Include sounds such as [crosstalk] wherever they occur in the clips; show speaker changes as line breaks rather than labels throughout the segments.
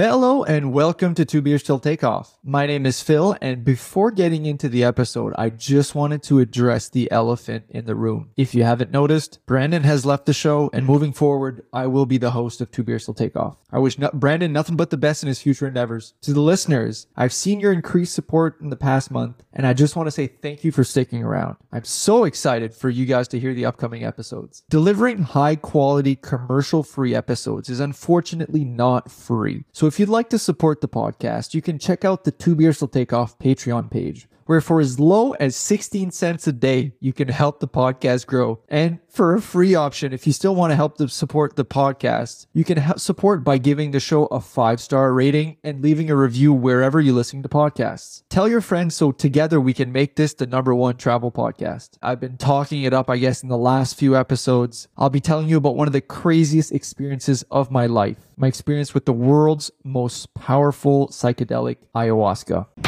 Hello and welcome to Two Beers Till Takeoff. My name is Phil, and before getting into the episode, I just wanted to address the elephant in the room. If you haven't noticed, Brandon has left the show, and moving forward, I will be the host of Two Beers Till Takeoff. I wish no- Brandon nothing but the best in his future endeavors. To the listeners, I've seen your increased support in the past month, and I just want to say thank you for sticking around. I'm so excited for you guys to hear the upcoming episodes. Delivering high quality commercial free episodes is unfortunately not free. So if you'd like to support the podcast, you can check out the Two Beers Till Takeoff Patreon page, where for as low as 16 cents a day, you can help the podcast grow. And for a free option, if you still want to help to support the podcast, you can help support by giving the show a five star rating and leaving a review wherever you listen to podcasts. Tell your friends so together we can make this the number one travel podcast. I've been talking it up, I guess, in the last few episodes. I'll be telling you about one of the craziest experiences of my life my experience with the world's most powerful psychedelic, ayahuasca.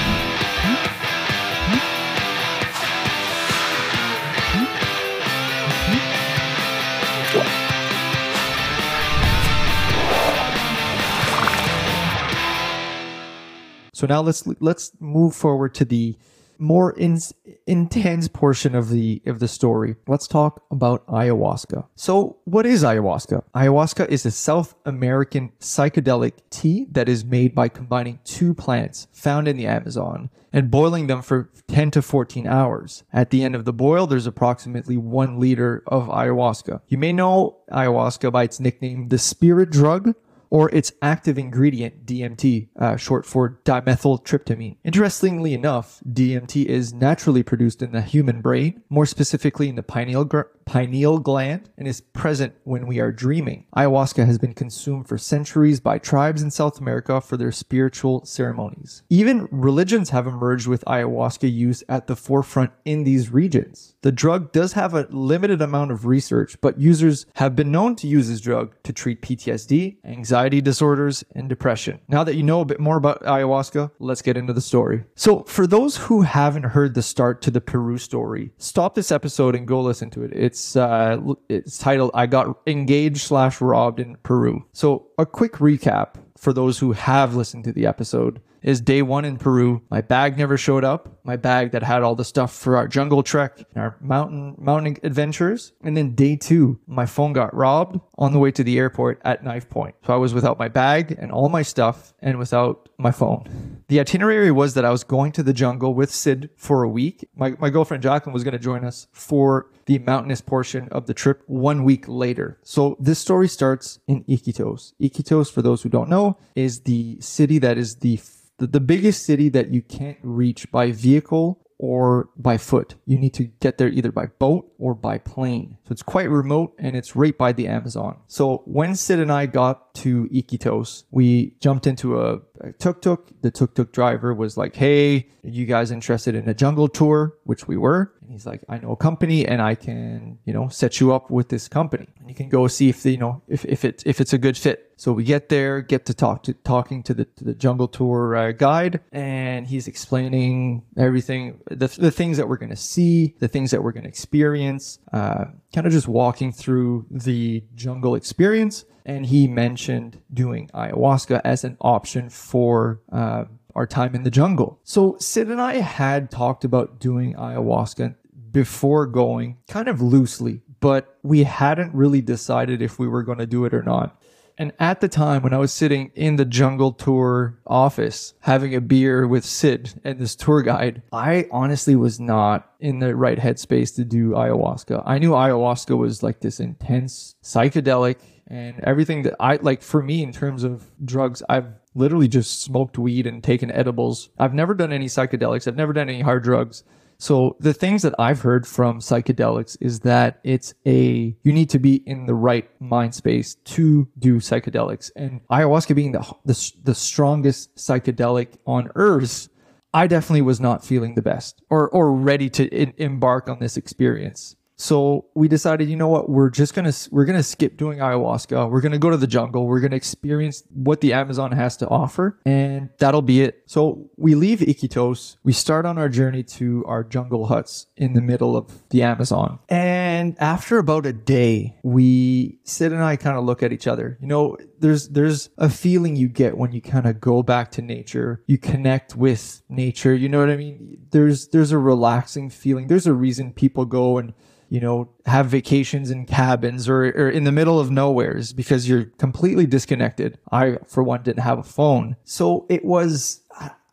So now let's let's move forward to the more in, intense portion of the of the story. Let's talk about ayahuasca. So, what is ayahuasca? Ayahuasca is a South American psychedelic tea that is made by combining two plants found in the Amazon and boiling them for 10 to 14 hours. At the end of the boil, there's approximately 1 liter of ayahuasca. You may know ayahuasca by its nickname the spirit drug or its active ingredient, DMT, uh, short for dimethyltryptamine. Interestingly enough, DMT is naturally produced in the human brain, more specifically in the pineal, gr- pineal gland, and is present when we are dreaming. Ayahuasca has been consumed for centuries by tribes in South America for their spiritual ceremonies. Even religions have emerged with ayahuasca use at the forefront in these regions. The drug does have a limited amount of research, but users have been known to use this drug to treat PTSD, anxiety disorders, and depression. Now that you know a bit more about ayahuasca, let's get into the story. So, for those who haven't heard the start to the Peru story, stop this episode and go listen to it. It's uh, it's titled "I Got Engaged slash Robbed in Peru." So, a quick recap for those who have listened to the episode is day one in Peru. My bag never showed up. My bag that had all the stuff for our jungle trek our mountain mountain adventures. And then day two, my phone got robbed on the way to the airport at knife point. So I was without my bag and all my stuff and without my phone. The itinerary was that I was going to the jungle with Sid for a week. My, my girlfriend Jacqueline was going to join us for the mountainous portion of the trip one week later. So this story starts in Iquitos. Iquitos, for those who don't know, is the city that is the the, the biggest city that you can't reach by vehicle or by foot. You need to get there either by boat or by plane. So it's quite remote and it's right by the Amazon. So when Sid and I got to Iquitos, we jumped into a, a tuk-tuk. The tuk-tuk driver was like, "Hey, you guys interested in a jungle tour?" Which we were. And he's like, "I know a company and I can, you know, set you up with this company. And you can go see if the, you know, if if it's if it's a good fit." So we get there, get to talk to talking to the to the jungle tour uh, guide, and he's explaining everything, the, the things that we're going to see, the things that we're going to experience, uh, kind of just walking through the jungle experience. And he mentioned doing ayahuasca as an option for uh, our time in the jungle. So Sid and I had talked about doing ayahuasca before going, kind of loosely, but we hadn't really decided if we were going to do it or not. And at the time when I was sitting in the jungle tour office having a beer with Sid and this tour guide, I honestly was not in the right headspace to do ayahuasca. I knew ayahuasca was like this intense psychedelic and everything that I like for me in terms of drugs, I've literally just smoked weed and taken edibles. I've never done any psychedelics. I've never done any hard drugs. So the things that I've heard from psychedelics is that it's a you need to be in the right mind space to do psychedelics, and ayahuasca being the the, the strongest psychedelic on earth. I definitely was not feeling the best or or ready to in, embark on this experience. So we decided, you know what, we're just gonna we're gonna skip doing ayahuasca. We're gonna go to the jungle. We're gonna experience what the Amazon has to offer, and that'll be it. So we leave Iquitos. We start on our journey to our jungle huts in the middle of the Amazon. And after about a day, we Sid and I kind of look at each other. You know, there's there's a feeling you get when you kind of go back to nature. You connect with nature. You know what I mean? There's there's a relaxing feeling. There's a reason people go and you know have vacations in cabins or, or in the middle of nowheres because you're completely disconnected. I for one didn't have a phone, so it was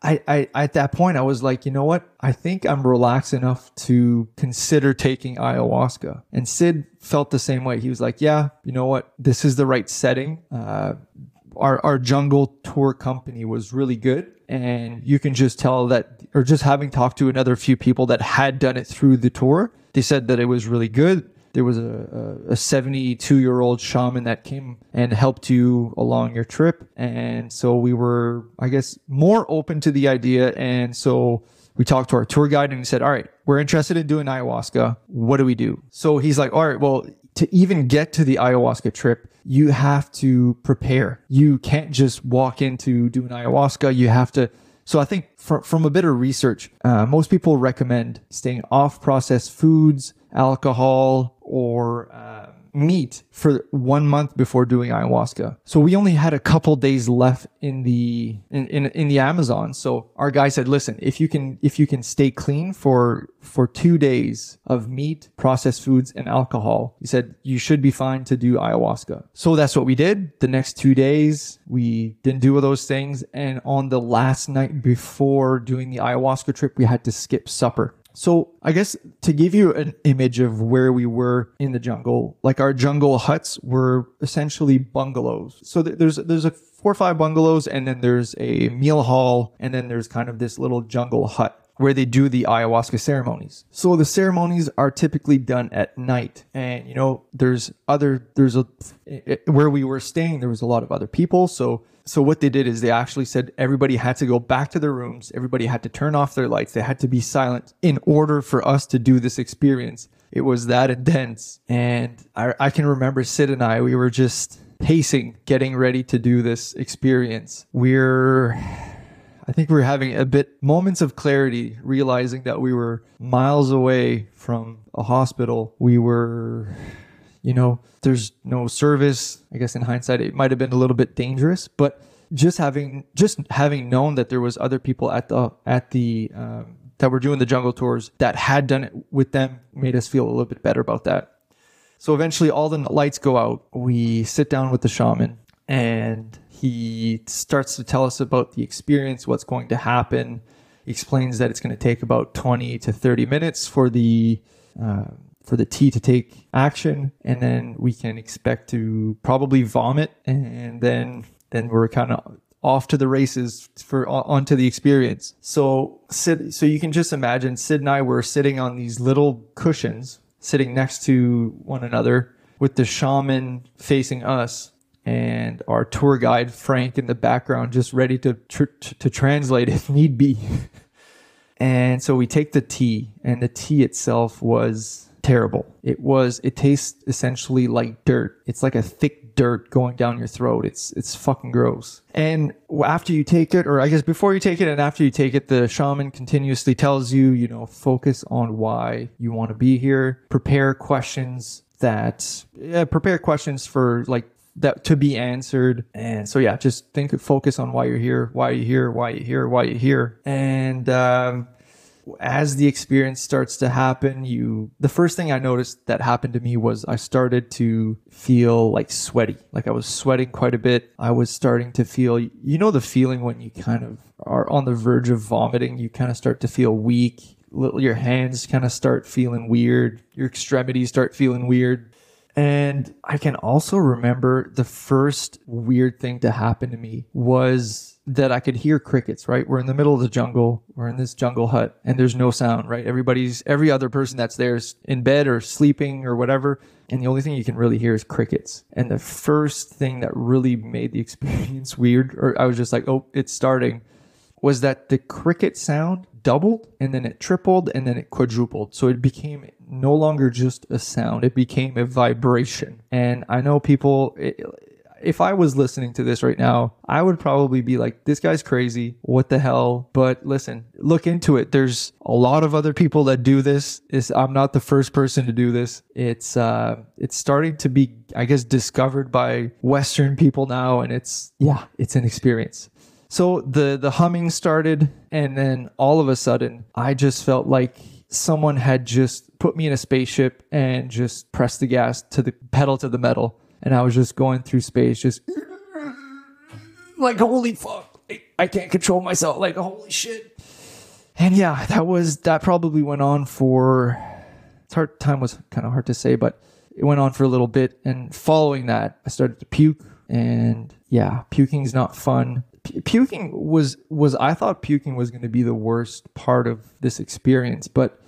I, I at that point I was like, you know what? I think I'm relaxed enough to consider taking ayahuasca. And Sid felt the same way. He was like, yeah, you know what? This is the right setting. Uh, our our jungle tour company was really good, and you can just tell that, or just having talked to another few people that had done it through the tour, they said that it was really good there was a, a 72 year old shaman that came and helped you along your trip. And so we were, I guess, more open to the idea. And so we talked to our tour guide and he said, All right, we're interested in doing ayahuasca. What do we do? So he's like, All right, well, to even get to the ayahuasca trip, you have to prepare. You can't just walk into doing ayahuasca. You have to. So I think from, from a bit of research, uh, most people recommend staying off processed foods, alcohol, or uh, meat for one month before doing ayahuasca. So we only had a couple days left in the in, in, in the Amazon. So our guy said, "Listen, if you can if you can stay clean for for 2 days of meat, processed foods and alcohol, he said you should be fine to do ayahuasca." So that's what we did. The next 2 days, we didn't do those things and on the last night before doing the ayahuasca trip, we had to skip supper. So I guess to give you an image of where we were in the jungle, like our jungle huts were essentially bungalows. So there's there's a four or five bungalows, and then there's a meal hall, and then there's kind of this little jungle hut where they do the ayahuasca ceremonies. So the ceremonies are typically done at night. And you know, there's other there's a where we were staying there was a lot of other people, so so what they did is they actually said everybody had to go back to their rooms, everybody had to turn off their lights, they had to be silent in order for us to do this experience. It was that intense. And I, I can remember Sid and I, we were just pacing, getting ready to do this experience. We're I think we were having a bit moments of clarity, realizing that we were miles away from a hospital. We were, you know, there's no service. I guess in hindsight, it might have been a little bit dangerous, but just having just having known that there was other people at the at the um, that were doing the jungle tours that had done it with them made us feel a little bit better about that. So eventually, all the lights go out. We sit down with the shaman and he starts to tell us about the experience, what's going to happen. He explains that it's going to take about 20 to 30 minutes for the uh, for the tea to take action, and then we can expect to probably vomit, and then then we're kind of off to the races for onto the experience. So Sid, so you can just imagine Sid and I were sitting on these little cushions, sitting next to one another, with the shaman facing us and our tour guide Frank in the background, just ready to tr- to translate if need be. [laughs] and so we take the tea, and the tea itself was terrible. It was it tastes essentially like dirt. It's like a thick dirt going down your throat. It's it's fucking gross. And after you take it, or I guess before you take it and after you take it, the shaman continuously tells you, you know, focus on why you want to be here. Prepare questions that yeah, prepare questions for like that to be answered. And so yeah, just think focus on why you're here, why you're here, why you're here, why you're here. And um, as the experience starts to happen, you the first thing I noticed that happened to me was I started to feel like sweaty. Like I was sweating quite a bit. I was starting to feel you know the feeling when you kind of are on the verge of vomiting, you kind of start to feel weak. Little, Your hands kind of start feeling weird. Your extremities start feeling weird. And I can also remember the first weird thing to happen to me was that I could hear crickets, right? We're in the middle of the jungle. We're in this jungle hut and there's no sound, right? Everybody's, every other person that's there is in bed or sleeping or whatever. And the only thing you can really hear is crickets. And the first thing that really made the [laughs] experience weird, or I was just like, oh, it's starting, was that the cricket sound doubled and then it tripled and then it quadrupled. So it became no longer just a sound, it became a vibration. And I know people, if I was listening to this right now, I would probably be like, this guy's crazy. What the hell? But listen, look into it. There's a lot of other people that do this. It's, I'm not the first person to do this. It's, uh, it's starting to be, I guess, discovered by Western people now. And it's, yeah, it's an experience. So the, the humming started. And then all of a sudden, I just felt like someone had just put me in a spaceship and just pressed the gas to the pedal to the metal and I was just going through space, just [laughs] like holy fuck, I can't control myself. Like holy shit. And yeah, that was that probably went on for. It's hard. Time was kind of hard to say, but it went on for a little bit. And following that, I started to puke, and yeah, puking's not fun. Puking was was I thought puking was going to be the worst part of this experience, but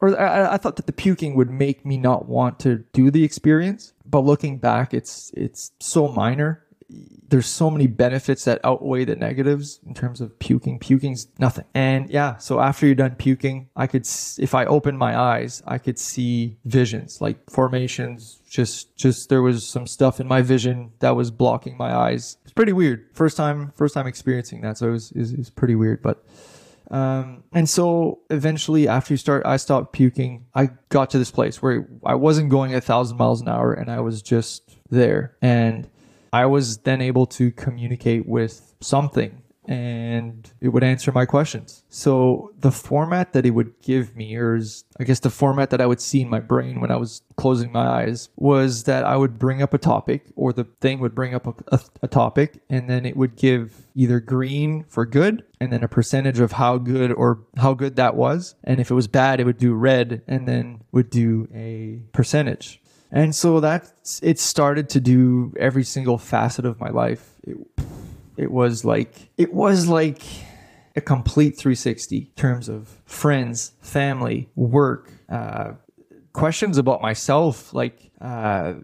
or I, I, thought that the puking would make me not want to do the experience. But looking back, it's it's so minor. There's so many benefits that outweigh the negatives in terms of puking. Puking's nothing. And yeah, so after you're done puking, I could, if I open my eyes, I could see visions like formations. Just, just there was some stuff in my vision that was blocking my eyes. It's pretty weird. First time, first time experiencing that. So it was, it was pretty weird, but um, and so eventually, after you start, I stopped puking. I got to this place where I wasn't going a thousand miles an hour, and I was just there. And I was then able to communicate with something and it would answer my questions. So the format that it would give me, or is, I guess the format that I would see in my brain when I was closing my eyes, was that I would bring up a topic, or the thing would bring up a, a, a topic, and then it would give either green for good, and then a percentage of how good or how good that was. And if it was bad, it would do red, and then would do a percentage. And so that it started to do every single facet of my life. It, it was like it was like a complete 360 in terms of friends, family, work, uh, questions about myself, like uh,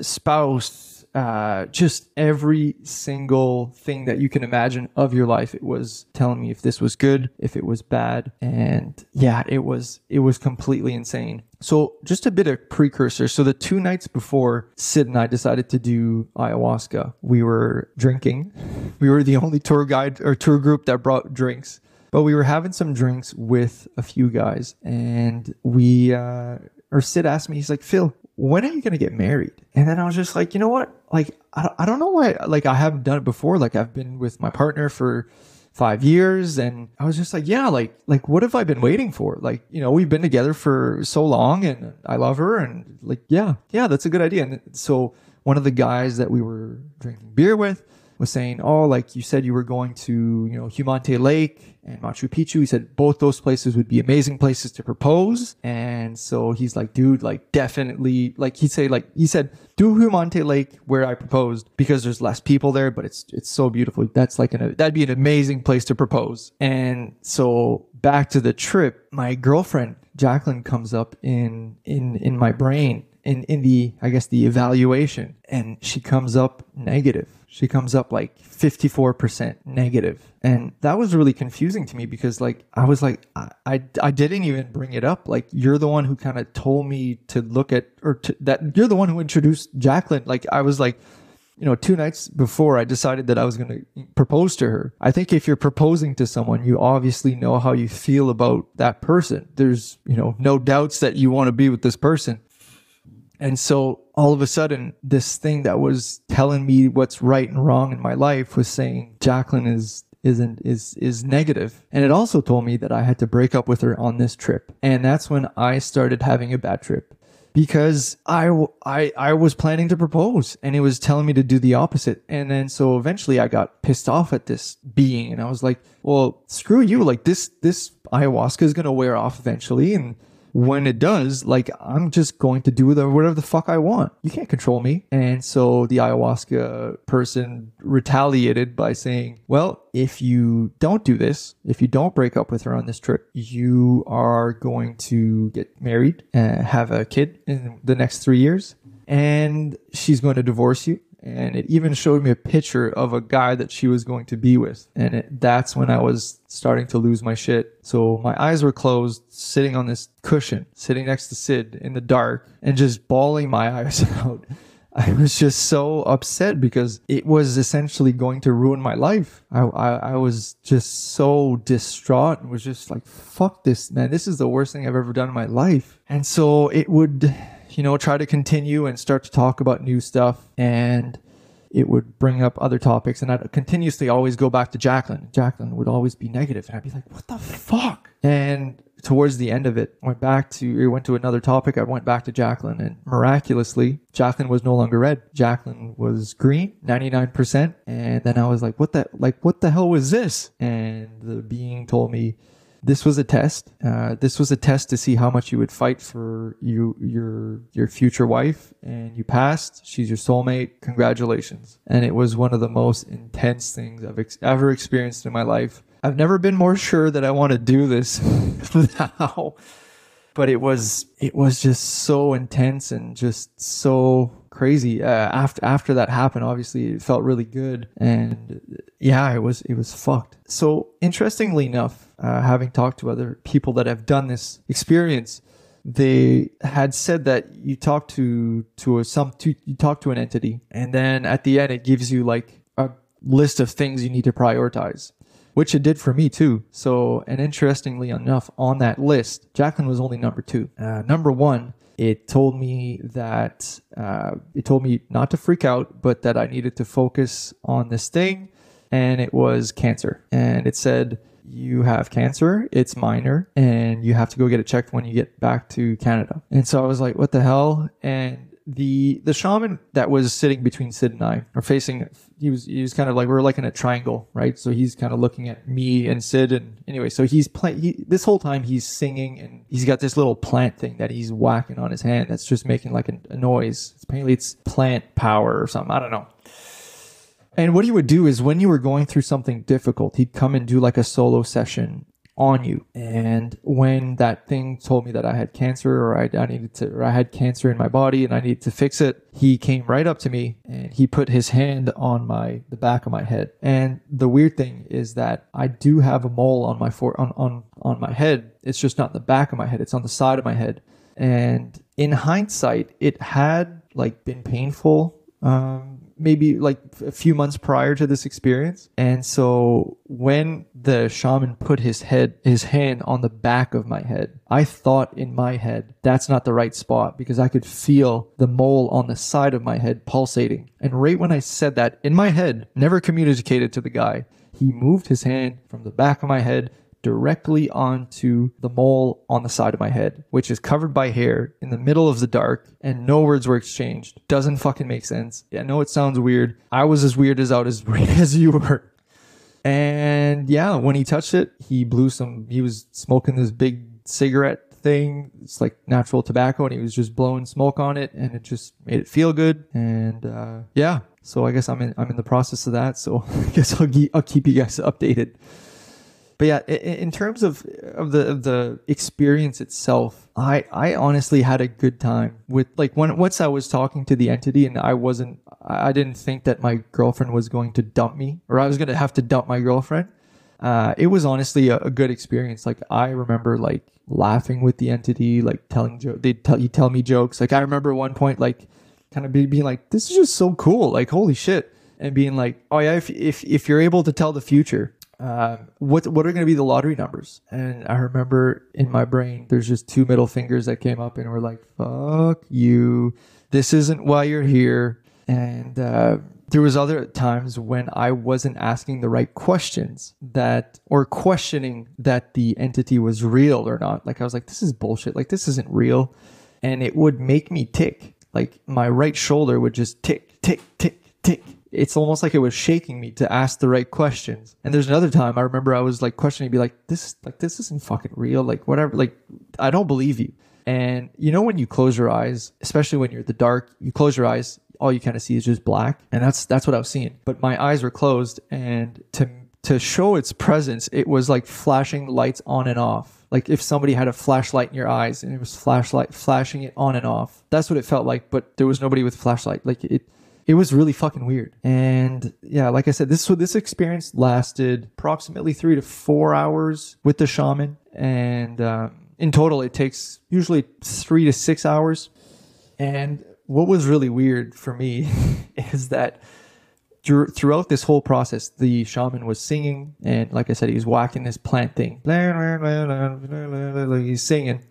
spouse, uh, just every single thing that you can imagine of your life. It was telling me if this was good, if it was bad, and yeah, it was it was completely insane. So just a bit of precursor. So the two nights before Sid and I decided to do ayahuasca, we were drinking. [laughs] We were the only tour guide or tour group that brought drinks. But we were having some drinks with a few guys, and we, uh, or Sid asked me, he's like, Phil, when are you going to get married? And then I was just like, you know what? Like, I, I don't know why, like, I haven't done it before. Like, I've been with my partner for five years. And I was just like, yeah, like, like, what have I been waiting for? Like, you know, we've been together for so long and I love her. And like, yeah, yeah, that's a good idea. And so one of the guys that we were drinking beer with, was saying, oh, like you said, you were going to, you know, Humantay Lake and Machu Picchu. He said both those places would be amazing places to propose. And so he's like, dude, like definitely, like he'd say, like he said, do Humantay Lake where I proposed because there's less people there, but it's it's so beautiful. That's like an that'd be an amazing place to propose. And so back to the trip, my girlfriend Jacqueline comes up in in in my brain in in the I guess the evaluation, and she comes up negative she comes up like 54% negative. And that was really confusing to me because like I was like I I, I didn't even bring it up. Like you're the one who kind of told me to look at or to, that you're the one who introduced Jacqueline. Like I was like you know, two nights before I decided that I was going to propose to her. I think if you're proposing to someone, you obviously know how you feel about that person. There's, you know, no doubts that you want to be with this person. And so all of a sudden, this thing that was telling me what's right and wrong in my life was saying Jacqueline is isn't is is negative. And it also told me that I had to break up with her on this trip. And that's when I started having a bad trip because I, I, I was planning to propose and it was telling me to do the opposite. And then so eventually I got pissed off at this being and I was like, well, screw you. Like this, this ayahuasca is going to wear off eventually. And when it does, like I'm just going to do the whatever the fuck I want. You can't control me. And so the ayahuasca person retaliated by saying, "Well, if you don't do this, if you don't break up with her on this trip, you are going to get married and have a kid in the next 3 years." And she's going to divorce you and it even showed me a picture of a guy that she was going to be with. And it, that's when I was starting to lose my shit. So my eyes were closed, sitting on this cushion, sitting next to Sid in the dark, and just bawling my [laughs] eyes out. I was just so upset because it was essentially going to ruin my life. I, I, I, was just so distraught and was just like, fuck this, man. This is the worst thing I've ever done in my life. And so it would, you know, try to continue and start to talk about new stuff. And it would bring up other topics. And I'd continuously always go back to Jacqueline. Jacqueline would always be negative, And I'd be like, what the fuck? And towards the end of it, went back to, it went to another topic. I went back to Jacqueline and miraculously, Jacqueline was no longer red. Jacqueline was green, 99%. And then I was like, what the, like, what the hell was this? And the being told me, this was a test. Uh, this was a test to see how much you would fight for you, your, your future wife, and you passed. She's your soulmate. Congratulations! And it was one of the most intense things I've ex- ever experienced in my life. I've never been more sure that I want to do this [laughs] now. But it was it was just so intense and just so crazy. Uh, after after that happened, obviously it felt really good, and yeah, it was it was fucked. So interestingly enough, uh, having talked to other people that have done this experience, they had said that you talk to to a, some to, you talk to an entity, and then at the end it gives you like a list of things you need to prioritize which it did for me too. So, and interestingly enough, on that list, Jacqueline was only number two. Uh, number one, it told me that uh, it told me not to freak out, but that I needed to focus on this thing, and it was cancer. And it said you have cancer, it's minor, and you have to go get it checked when you get back to Canada. And so I was like, what the hell? And the the shaman that was sitting between Sid and I, or facing, he was he was kind of like we are like in a triangle, right? So he's kind of looking at me and Sid, and anyway, so he's playing. He, this whole time he's singing, and he's got this little plant thing that he's whacking on his hand that's just making like a, a noise. Apparently, it's plant power or something. I don't know. And what he would do is when you were going through something difficult, he'd come and do like a solo session on you. And when that thing told me that I had cancer or I, I needed to, or I had cancer in my body and I needed to fix it, he came right up to me and he put his hand on my, the back of my head. And the weird thing is that I do have a mole on my fore, on, on, on my head. It's just not the back of my head. It's on the side of my head. And in hindsight, it had like been painful. Um, maybe like a few months prior to this experience. And so when the shaman put his head, his hand on the back of my head, I thought in my head, that's not the right spot because I could feel the mole on the side of my head pulsating. And right when I said that in my head, never communicated to the guy, he moved his hand from the back of my head directly onto the mole on the side of my head, which is covered by hair in the middle of the dark, and no words were exchanged. Doesn't fucking make sense. I know it sounds weird. I was as weird as out as [laughs] as you were. And yeah, when he touched it, he blew some. He was smoking this big cigarette thing. It's like natural tobacco, and he was just blowing smoke on it, and it just made it feel good. And uh, yeah, so I guess I'm in I'm in the process of that. So [laughs] I guess I'll, I'll keep you guys updated but yeah, in terms of of the of the experience itself, I I honestly had a good time with like when once I was talking to the entity and I wasn't I didn't think that my girlfriend was going to dump me or I was going to have to dump my girlfriend. Uh, it was honestly a, a, good experience. Like I remember like laughing with the entity, like telling jokes. They tell you tell me jokes. Like I remember one point like kind of be, being like, "This is just so cool!" Like holy shit, and being like, "Oh yeah, if if if you're able to tell the future." Uh, what what are going to be the lottery numbers? And I remember in my brain, there's just two middle fingers that came up, and we're like, "Fuck you! This isn't why you're here." And uh, there was other times when I wasn't asking the right questions that, or questioning that the entity was real or not. Like I was like, "This is bullshit. Like this isn't real," and it would make me tick. Like my right shoulder would just tick, tick, tick, tick it's almost like it was shaking me to ask the right questions. And there's another time I remember I was like questioning, be like, this, like, this isn't fucking real. Like, whatever. Like, I don't believe you. And you know, when you close your eyes, especially when you're in the dark, you close your eyes, all you kind of see is just black. And that's, that's what I was seeing. But my eyes were closed. And to, to show its presence, it was like flashing lights on and off. Like if somebody had a flashlight in your eyes and it was flashlight flashing it on and off. That's what it felt like. But there was nobody with flashlight. Like it, it was really fucking weird. And yeah, like I said, this so this experience lasted approximately three to four hours with the shaman, and um, in total, it takes usually three to six hours. And what was really weird for me [laughs] is that throughout this whole process, the shaman was singing, and like I said, he was whacking this plant thing. He's singing,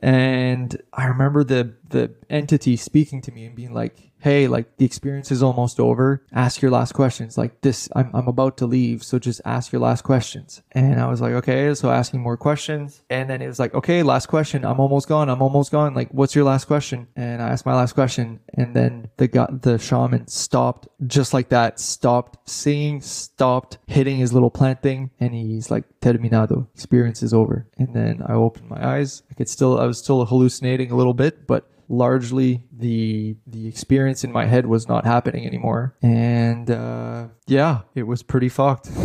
and I remember the the entity speaking to me and being like, hey, like the experience is almost over. Ask your last questions. Like this, I'm, I'm about to leave. So just ask your last questions. And I was like, okay. So asking more questions. And then it was like, okay, last question. I'm almost gone. I'm almost gone. Like, what's your last question? And I asked my last question. And then the guy, the shaman stopped just like that, stopped singing, stopped hitting his little plant thing. And he's like, terminado. Experience is over. And then I opened my eyes. I could still, I was still hallucinating a little bit, but largely the the experience in my head was not happening anymore. And uh, yeah it was pretty fucked. [laughs]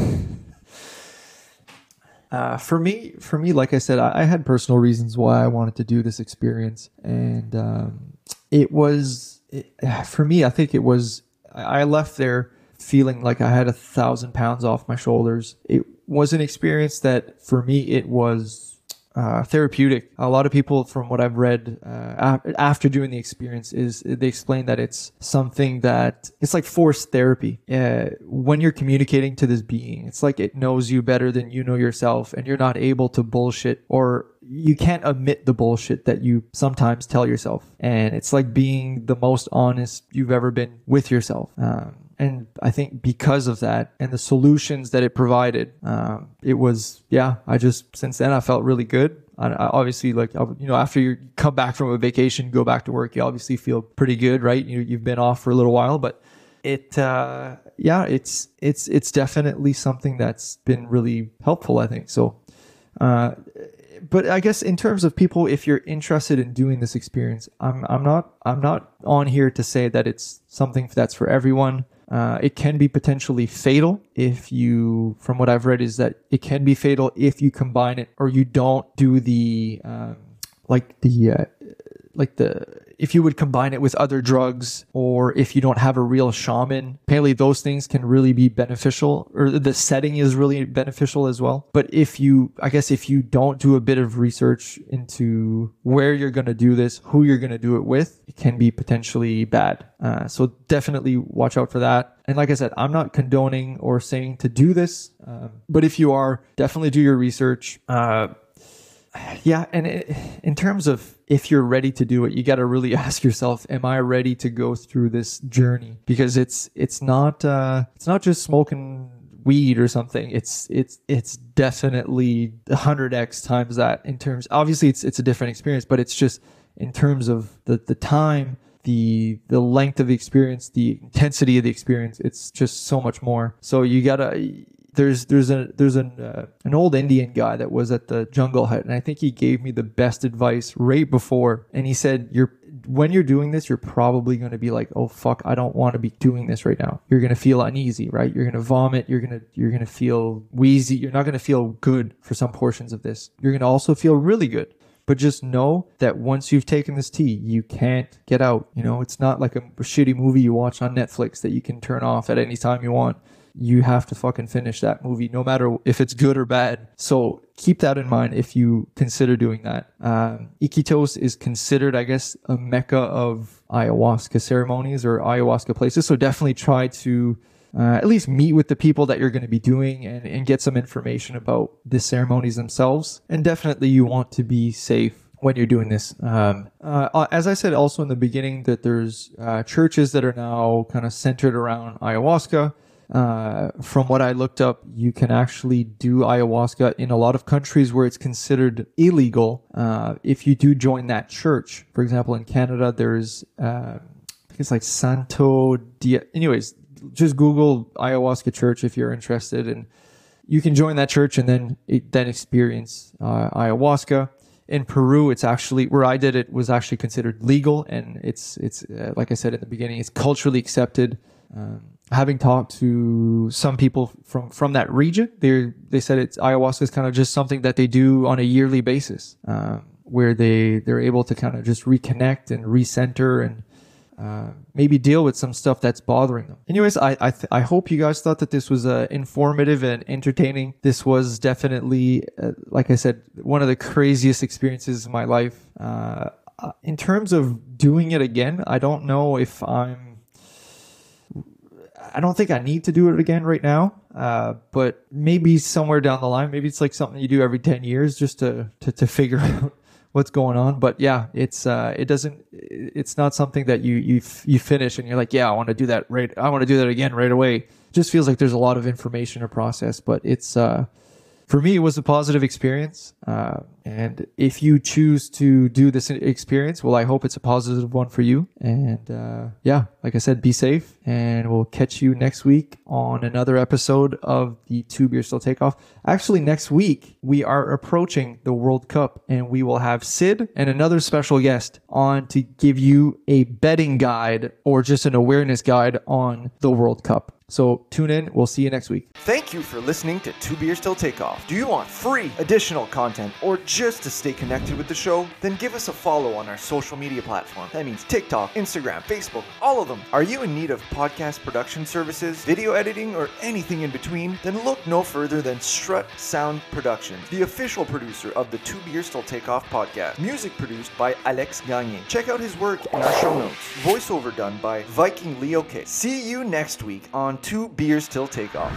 Uh, for me for me like i said I, I, had personal reasons why i wanted to do this experience. And um, it was it, [sighs] for me i think it was i left there feeling like i had a thousand pounds off my shoulders. It was an experience that for me it was uh, therapeutic. A lot of people, from what I've read uh, after doing the experience, is they explain that it's something that it's like forced therapy. Uh, when you're communicating to this being, it's like it knows you better than you know yourself, and you're not able to bullshit or you can't admit the bullshit that you sometimes tell yourself. And it's like being the most honest you've ever been with yourself. Um, and I think because of that and the solutions that it provided, um, it was yeah. I just since then I felt really good. I, I obviously, like you know, after you come back from a vacation, go back to work, you obviously feel pretty good, right? You you've been off for a little while, but it uh, yeah, it's it's it's definitely something that's been really helpful. I think so. Uh, but I guess in terms of people, if you're interested in doing this experience, I'm I'm not I'm not on here to say that it's something that's for everyone. Uh, it can be potentially fatal if you, from what I've read, is that it can be fatal if you combine it or you don't do the, um, like the, uh, like the if you would combine it with other drugs or if you don't have a real shaman, apparently those things can really be beneficial or the setting is really beneficial as well. But if you, I guess if you don't do a bit of research into where you're going to do this, who you're going to do it with, it can be potentially bad. Uh, so definitely watch out for that. And like I said, I'm not condoning or saying to do this, um, but if you are, definitely do your research. Uh, yeah, and it, in terms of if you're ready to do it, you got to really [laughs] ask yourself, am I ready to go through this journey? Because it's it's not uh, it's not just smoking weed or something. It's it's it's definitely 100x times that in terms. Obviously, it's it's a different experience, but it's just in terms of the the time the the length of the experience, the intensity of the experience, it's just so much more. So you gotta there's there's a there's an uh, an old Indian guy that was at the Jungle Hut, and I think he gave me the best advice right before. And he said, "You're when you're doing this, you're probably going to be like, oh fuck, I don't want to be doing this right now. You're going to feel uneasy, right? You're going to vomit. You're going to you're going to feel wheezy. You're not going to feel good for some portions of this. You're going to also feel really good." But just know that once you've taken this tea, you can't get out. You know, it's not like a, a shitty movie you watch on Netflix that you can turn off at any time you want you have to fucking finish that movie no matter if it's good or bad. So keep that in mind if you consider doing that. Um, Iquitos is considered, I guess, a mecca of ayahuasca ceremonies or ayahuasca places. So definitely try to uh, at least meet with the people that you're going to be doing and, and get some information about the ceremonies themselves. And definitely you want to be safe when you're doing this. Um, uh, as I said also in the beginning, that there's uh, churches that are now kind of centered around ayahuasca. Uh, from what I looked up, you can actually do ayahuasca in a lot of countries where it's considered illegal. Uh, if you do join that church, for example, in Canada, there's uh, it's like Santo Dia. Anyways, just Google ayahuasca church if you're interested, and you can join that church and then then experience uh, ayahuasca. In Peru, it's actually where I did it was actually considered legal, and it's it's uh, like I said in the beginning, it's culturally accepted. Um, having talked to some people from from that region, they they said it's ayahuasca is kind of just something that they do on a yearly basis, um, where they they're able to kind of just reconnect and recenter and uh, maybe deal with some stuff that's bothering them. Anyways, I I, th- I hope you guys thought that this was uh, informative and entertaining. This was definitely, uh, like I said, one of the craziest experiences of my life. Uh, uh, in terms of doing it again, I don't know if I'm. I don't think I need to do it again right now, uh, but maybe somewhere down the line, maybe it's like something you do every ten years just to to, to figure [laughs] out what's going on. But yeah, it's uh, it doesn't it's not something that you you f- you finish and you're like, yeah, I want to do that right. I want to do that again right away. It just feels like there's a lot of information to process, but it's uh, for me, it was a positive experience. Uh, and if you choose to do this experience, well, I hope it's a positive one for you. And uh, yeah, like I said, be safe. And we'll catch you next week on another episode of the Two Beers Till Takeoff. Actually, next week, we are approaching the World Cup and we will have Sid and another special guest on to give you a betting guide or just an awareness guide on the World Cup. So tune in. We'll see you next week.
Thank you for listening to Two Beers Till Takeoff. Do you want free additional content or just to stay connected with the show? Then give us a follow on our social media platform. That means TikTok, Instagram, Facebook, all of them. Are you in need of podcast production services, video editing, or anything in between? Then look no further than Strut Sound Productions, the official producer of the Two Beers Till Takeoff podcast. Music produced by Alex Gagne. Check out his work in our show notes. Voiceover done by Viking Leo K. See you next week two beers till takeoff.